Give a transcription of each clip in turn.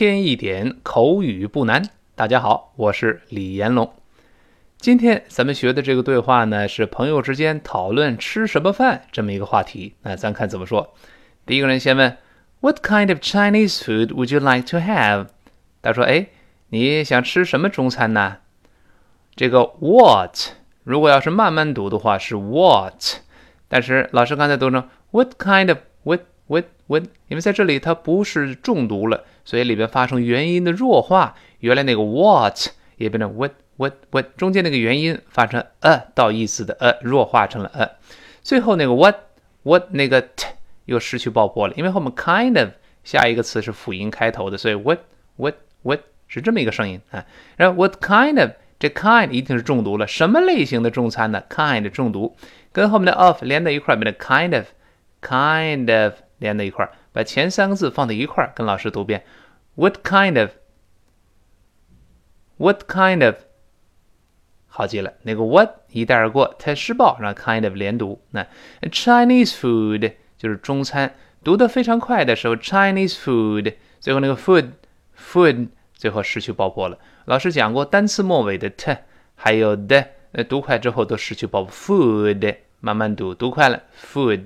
一天一点口语不难。大家好，我是李延龙。今天咱们学的这个对话呢，是朋友之间讨论吃什么饭这么一个话题。那咱看怎么说。第一个人先问：What kind of Chinese food would you like to have？他说：“哎，你想吃什么中餐呢？”这个 What 如果要是慢慢读的话是 What，但是老师刚才读成 What kind of What What When，因为在这里它不是重读了。所以里边发生元音的弱化，原来那个 what 也变成 what what what，中间那个元音发成 a 到意思的 a 弱化成了 a，最后那个 what what 那个 t 又失去爆破了，因为后面 kind of 下一个词是辅音开头的，所以 what what what 是这么一个声音啊。然后 what kind of 这 kind 一定是重读了，什么类型的中餐呢？kind 重读，跟后面的 of 连在一块，变成 kind of kind of 连在一块儿，把前三个字放在一块儿，跟老师读遍。What kind of? What kind of? 好记了，那个 what 一带而过，太失爆，让 kind of 连读。那 Chinese food 就是中餐，读得非常快的时候，Chinese food 最后那个 food food 最后失去爆破了。老师讲过，单词末尾的 t 还有的，呃，读快之后都失去爆破。food 慢慢读，读快了，food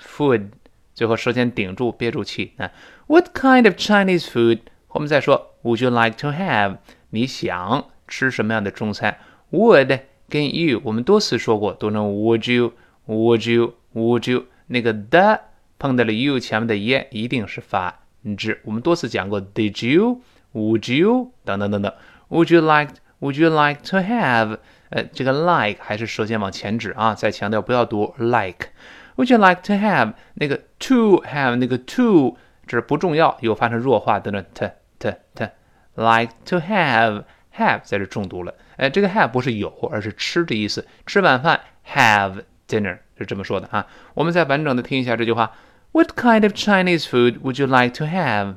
food 最后舌尖顶住，憋住气那。What kind of Chinese food？后面再说，Would you like to have？你想吃什么样的中餐？Would 跟 you 我们多次说过，读成 Would you？Would you？Would you？那个的碰到了 you 前面的 ye，一定是发指。我们多次讲过，Did you？Would you？等等等等。Would you like？Would you like to have？呃，这个 like 还是舌尖往前指啊，再强调不要读 like。Would you like to have？那个 to have 那个 to。这是不重要，又发生弱化的呢，t t t like to have have 在这重读了。哎，这个 have 不是有，而是吃的意思。吃晚饭 have dinner 是这么说的啊。我们再完整的听一下这句话：What kind of Chinese food would you like to have？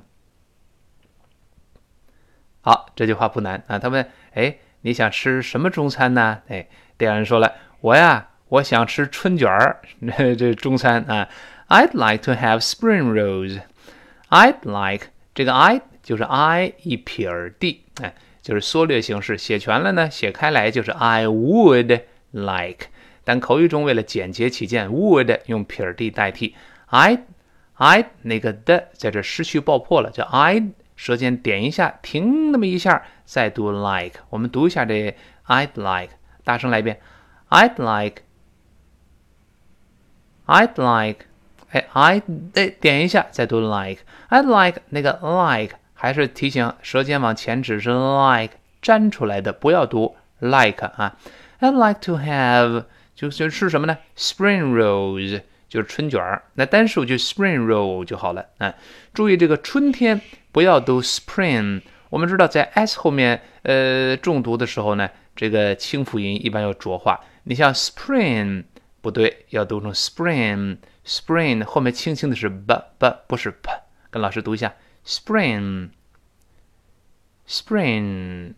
好，这句话不难啊。他问：哎，你想吃什么中餐呢？哎，第二人说了：我呀， 我想吃春卷儿，这中餐啊。I'd like to have spring rolls。I'd like 这个 I 就是 I 一撇 d，哎，就是缩略形式。写全了呢，写开来就是 I would like。但口语中为了简洁起见，would 用撇 d 代替。I I 那个的在这失去爆破了，叫 I 舌尖点一下，停那么一下，再读 like。我们读一下这 I'd like，大声来一遍，I'd I'd like。哎，I 哎点一下，再读 like，I'd like 那个 like 还是提醒舌尖往前指是 like 粘出来的，不要读 like 啊。I'd like to have 就就是什么呢？Spring rolls 就是春卷儿，那单数就 spring roll 就好了啊。注意这个春天不要读 spring，我们知道在 s 后面呃重读的时候呢，这个清辅音一般要浊化。你像 spring 不对，要读成 spring。Spring 后面轻轻的是 b b 不是 p，跟老师读一下 spring，spring。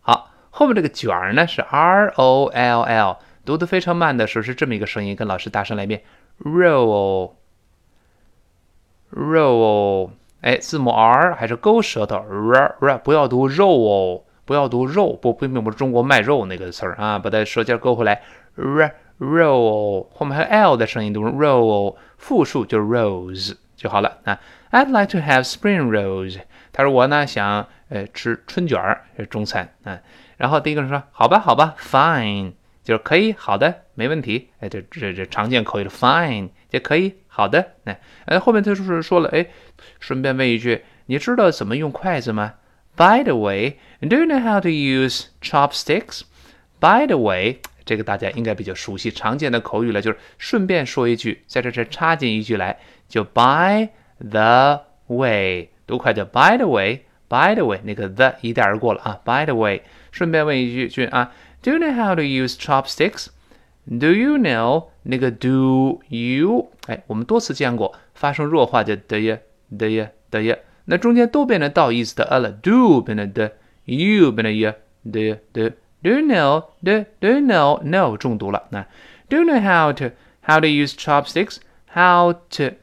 好，后面这个卷儿呢是 r o l l，读的非常慢的时候是这么一个声音，跟老师大声来一遍 roll，roll。哎，字母 r 还是勾舌头 r r，不要读肉哦，不要读肉，不不并不是中国卖肉那个词儿啊，把它舌尖勾回来 r。Roll 后面还有 l 的声音，读成 roll，复数就 rolls 就好了那。I'd like to have spring rolls。他说我呢想呃吃春卷儿，是中餐啊。然后第一个人说好吧好吧，fine 就是可以好的没问题。哎，这这这常见口语的 fine 就可以好的。哎，呃后面他就是说了，哎，顺便问一句，你知道怎么用筷子吗？By the way，do you know how to use chopsticks？By the way。这个大家应该比较熟悉，常见的口语了，就是顺便说一句，在这这插进一句来，就 by the way，读快叫 by the way，by the way，那个 the 一带而过了啊，by the way，顺便问一句句啊，Do you know how to use chopsticks？Do you know 那个 do you？哎，我们多次见过，发生弱化就的呀的呀的呀，那中间都变成倒意思的 a 了，do 变成的，you 变成呀的呀的。Do you know? Do Do you know? No 中毒了。那 Do you know how to how to use chopsticks? How to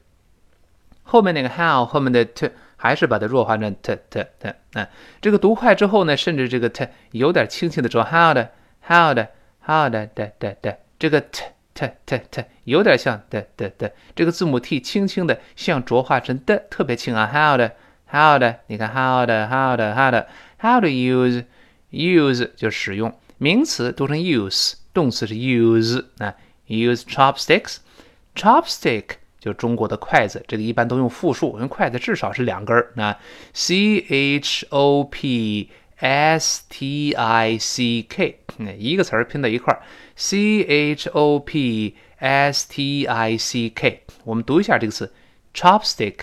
后面那个 how 后面的 to 还是把它弱化成 t t t。嗯，这个读快之后呢，甚至这个 t 有点轻轻的说 hard hard hard 的的的，这个 t t t t 有点像的的的，这个字母 t 轻轻的像浊化成的，特别轻啊 hard hard。你看 hard hard hard how to use use 就使用，名词读成 use，动词是 use 啊。Use chopsticks. Chopstick 就中国的筷子，这个一般都用复数，因为筷子至少是两根儿。那 C H O P S T I C K，那一个词儿拼在一块儿，C H O P S T I C K。我们读一下这个词，chopstick。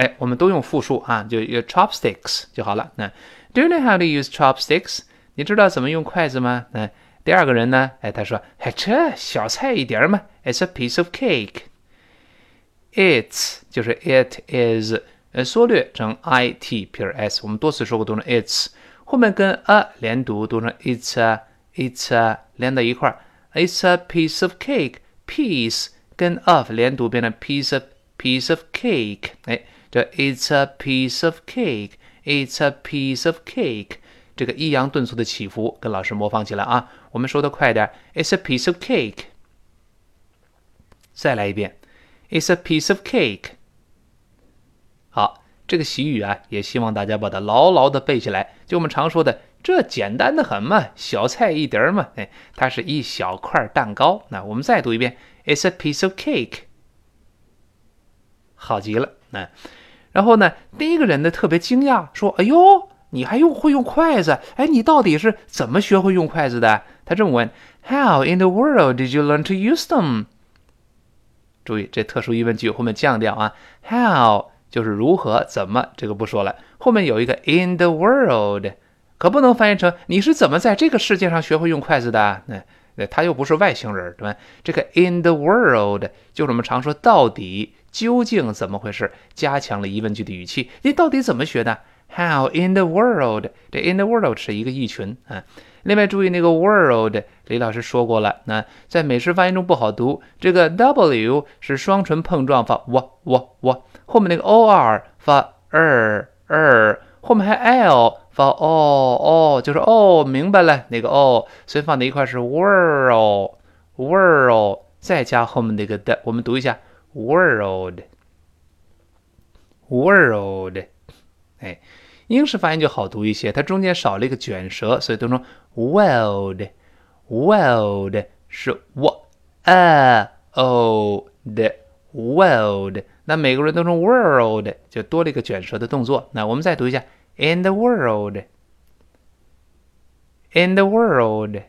chopstick。哎，我们都用复数啊，就 chopsticks 就好了。那 Do you know how to use chopsticks？你知道怎么用筷子吗？嗯，第二个人呢？哎，他说：“哎，这小菜一碟嘛，It's a piece of cake。It's 就是 it is，呃，缩略成 i t 撇 s。我们多次说过，读成 it's，后面跟 a 连读，读成 it's a，it's a 连在一块儿。It's a piece of cake，piece 跟 of 连读变成 piece of piece of cake。哎， 这 it's a piece of cake，it's a piece of cake。这个抑扬顿挫的起伏，跟老师模仿起来啊！我们说的快点，It's a piece of cake。再来一遍，It's a piece of cake。好，这个习语啊，也希望大家把它牢牢的背起来。就我们常说的，这简单的很嘛，小菜一碟嘛。哎，它是一小块蛋糕。那我们再读一遍，It's a piece of cake。好极了，那然后呢，第一个人呢特别惊讶，说：“哎呦！”你还用会用筷子？哎，你到底是怎么学会用筷子的？他这么问：How in the world did you learn to use them？注意这特殊疑问句后面降调啊，How 就是如何怎么，这个不说了。后面有一个 in the world，可不能翻译成你是怎么在这个世界上学会用筷子的？那那他又不是外星人，对吧？这个 in the world 就是我们常说到底究竟怎么回事，加强了疑问句的语气。你到底怎么学的？How in the world？这 in the world 是一个意群啊。另外注意那个 world，李老师说过了，那在美式发音中不好读。这个 w 是双唇碰撞发 w w w，后面那个 or 发 er er，后面还 l 发 o o，就是哦，明白了那个哦，所以放在一块是 world world，再加后面那个的，我们读一下 world world，哎。英式发音就好读一些，它中间少了一个卷舌，所以读成 world，world 是 w a o 的 world。那每个人都成 world，就多了一个卷舌的动作。那我们再读一下 in the world，in the world。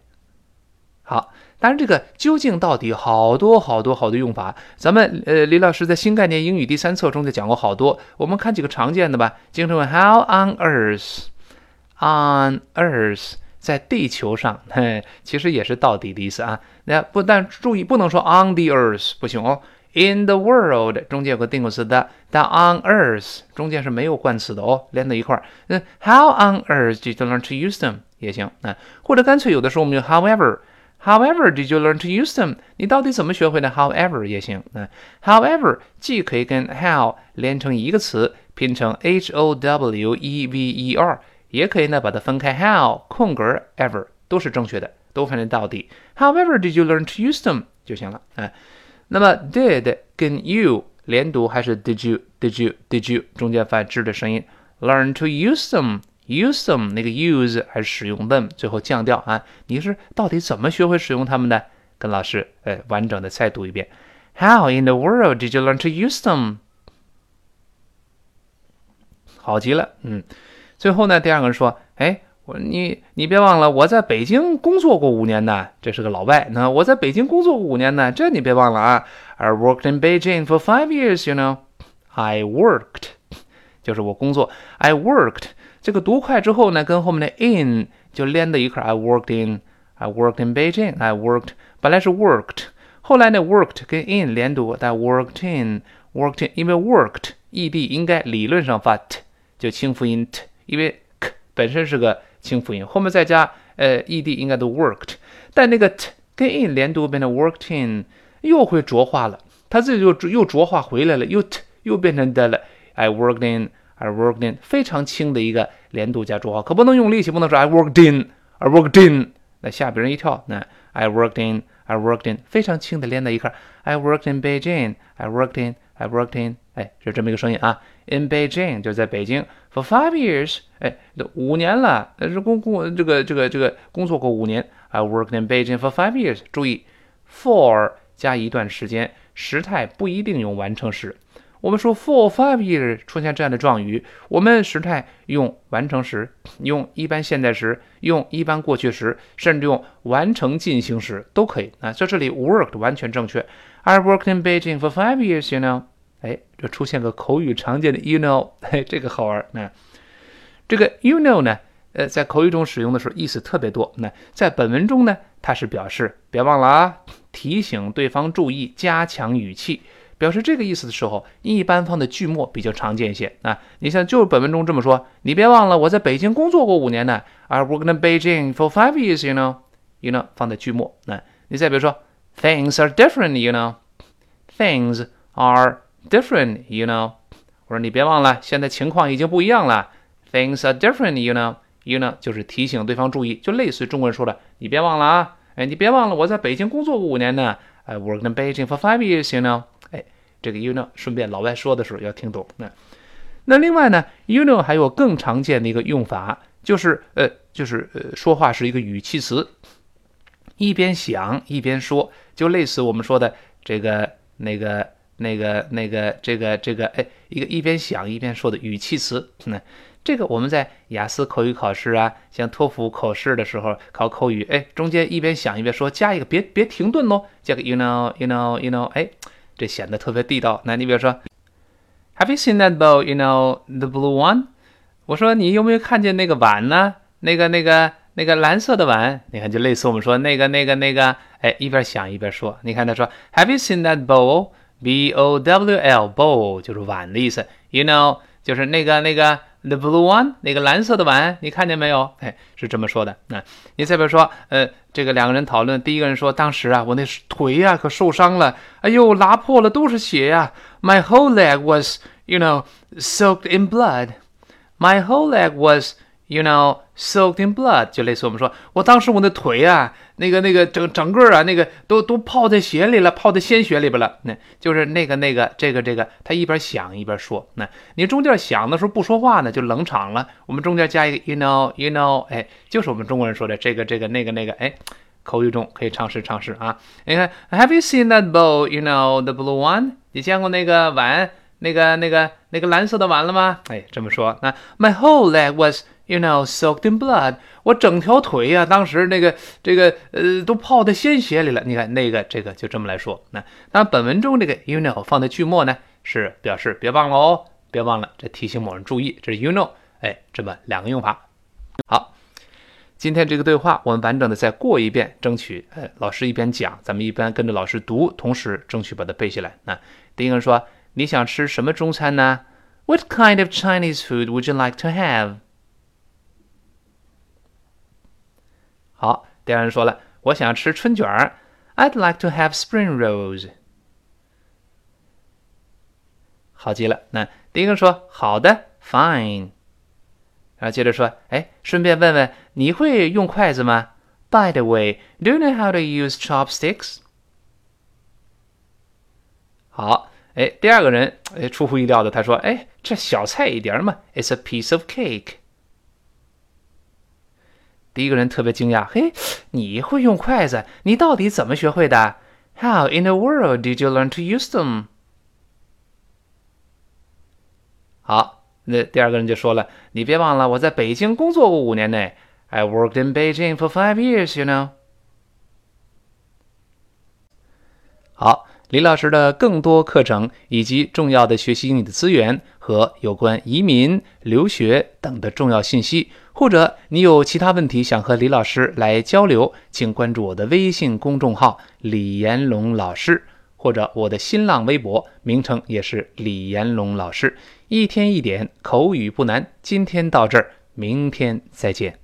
好。 当然，这个究竟到底好多好多好多用法，咱们呃李老师在新概念英语第三册中就讲过好多。我们看几个常见的吧。经常问 How on earth？On earth，在地球上，嘿，其实也是到底的意思啊。那不但注意不能说 on the earth 不行哦。In the world 中间有个定冠词的，但 on earth 中间是没有冠词的哦，连在一块儿。那 How on earth did you learn to use them？也行啊，或者干脆有的时候我们就 However。However, did you learn to use them？你到底怎么学会的？However 也行。那 However 既可以跟 how 连成一个词，拼成 h o w e v e r，也可以呢把它分开，how 空格 ever 都是正确的，都翻译到底。However, did you learn to use them 就行了。哎，那么 did 跟 you 连读还是 did you did you did you 中间发 z 的声音？Learn to use them。Use them 那个 use 还是使用 them，最后降调啊？你是到底怎么学会使用它们的？跟老师呃完整的再读一遍。How in the world did you learn to use them？好极了，嗯。最后呢，第二个人说，哎，我你你别忘了，我在北京工作过五年呢，这是个老外。那我在北京工作过五年呢，这你别忘了啊。I worked in Beijing for five years, you know. I worked，就是我工作。I worked。这个读快之后呢，跟后面的 in 就连在一块儿。I worked in, I worked in Beijing. I worked 本来是 worked，后来呢 worked 跟 in 连读，但 worked in, worked in，因为 worked ed 应该理论上发 t 就清辅音 t，因为 k 本身是个清辅音，后面再加呃 ed 应该都 worked，但那个 t 跟 in 连读变成 worked in，又会浊化了。 他自己就又浊化回来了，又又变成的了。I worked I worked in，非常轻的一个连读加浊化，可不能用力气，不能说 I worked in，I worked in，那吓别人一跳。那 I worked in，I worked in，非常轻的连在一块。I worked in Beijing，I worked in，I worked in，哎，是这么一个声音啊。In Beijing 就在北京，for five years，哎，五年了，是工工这个这个这个工作过五年。I worked in Beijing for five years。注意，for 加一段时间，时态不一定用完成时。我们说 for five years 出现这样的状语，我们时态用完成时，用一般现在时，用一般过去时，甚至用完成进行时都可以啊。在这里 worked 完全正确。I worked in Beijing for five years，you know。哎，这出现个口语常见的 you know，嘿，这个好玩。那这个 you know 呢，呃，在口语中使用的时候意思特别多。那在本文中呢，它是表示别忘了啊，提醒对方注意，加强语气。表示这个意思的时候，一般放的句末比较常见一些啊。你像就是本文中这么说，你别忘了我在北京工作过五年呢。I worked in Beijing for five years, you know. You know 放在句末。那你再比如说，Things are different, you know. Things are different, you know. 我说你别忘了，现在情况已经不一样了。Things are different, you know. You know 就是提醒对方注意，就类似于中国人说的，你别忘了啊。哎，你别忘了我在北京工作过五年呢。I worked in Beijing for five years, you know. 这个 you know，顺便老外说的时候要听懂。那那另外呢，you know 还有更常见的一个用法，就是呃，就是呃，说话是一个语气词，一边想一边说，就类似我们说的这个那个那个那个这个这个哎，一个一边想一边说的语气词。那这个我们在雅思口语考试啊，像托福考试的时候考口语，哎，中间一边想一边说，加一个别别停顿喽，加个 you know，you know，you know，哎。这显得特别地道。那你比如说，Have you seen that bowl? You know the blue one？我说你有没有看见那个碗呢？那个、那个、那个蓝色的碗？你看，就类似我们说那个、那个、那个，哎，一边想一边说。你看他说，Have you seen that bowl? B O W L bowl 就是碗的意思。You know 就是那个、那个。The blue one，那个蓝色的碗，你看见没有？哎，是这么说的。那你再比如说，呃，这个两个人讨论，第一个人说，当时啊，我那腿呀可受伤了，哎呦，拉破了，都是血呀。My whole leg was, you know, soaked in blood. My whole leg was. You know, soaked in blood，就类似我们说，我当时我的腿啊，那个那个整整个啊，那个都都泡在血里了，泡在鲜血里边了。那就是那个那个这个这个，他一边想一边说。那你中间想的时候不说话呢，就冷场了。我们中间加一个 you know, you know，哎，就是我们中国人说的这个这个那个那个，哎，口语中可以尝试尝试啊。你看，Have you seen that bowl? You know, the blue one？你见过那个碗，那个那个那个蓝色的碗了吗？哎，这么说。那 My whole leg was You know, soaked in blood。我整条腿呀，当时那个这个呃，都泡在鲜血里了。你看那个这个就这么来说。那当，本文中这个 you know 放在句末呢，是表示别忘了哦，别忘了，这提醒某人注意。这是 you know，哎，这么两个用法。好，今天这个对话我们完整的再过一遍，争取呃老师一边讲，咱们一边跟着老师读，同时争取把它背下来。那第一个说：“你想吃什么中餐呢？”What kind of Chinese food would you like to have？好，第二人说了，我想吃春卷儿。I'd like to have spring rolls。好极了。那第一个说好的，fine。然后接着说，哎，顺便问问，你会用筷子吗？By the way, do you know how to use chopsticks？好，哎，第二个人，哎，出乎意料的，他说，哎，这小菜一碟嘛，It's a piece of cake。 第一个人特别惊讶，嘿，你会用筷子？你到底怎么学会的？How in the world did you learn to use them？好，那第二个人就说了，你别忘了，我在北京工作过五年呢。I worked in Beijing for five years, you know。好，李老师的更多课程以及重要的学习英语的资源和有关移民、留学等的重要信息。或者你有其他问题想和李老师来交流，请关注我的微信公众号“李延龙老师”，或者我的新浪微博，名称也是“李延龙老师”。一天一点口语不难，今天到这儿，明天再见。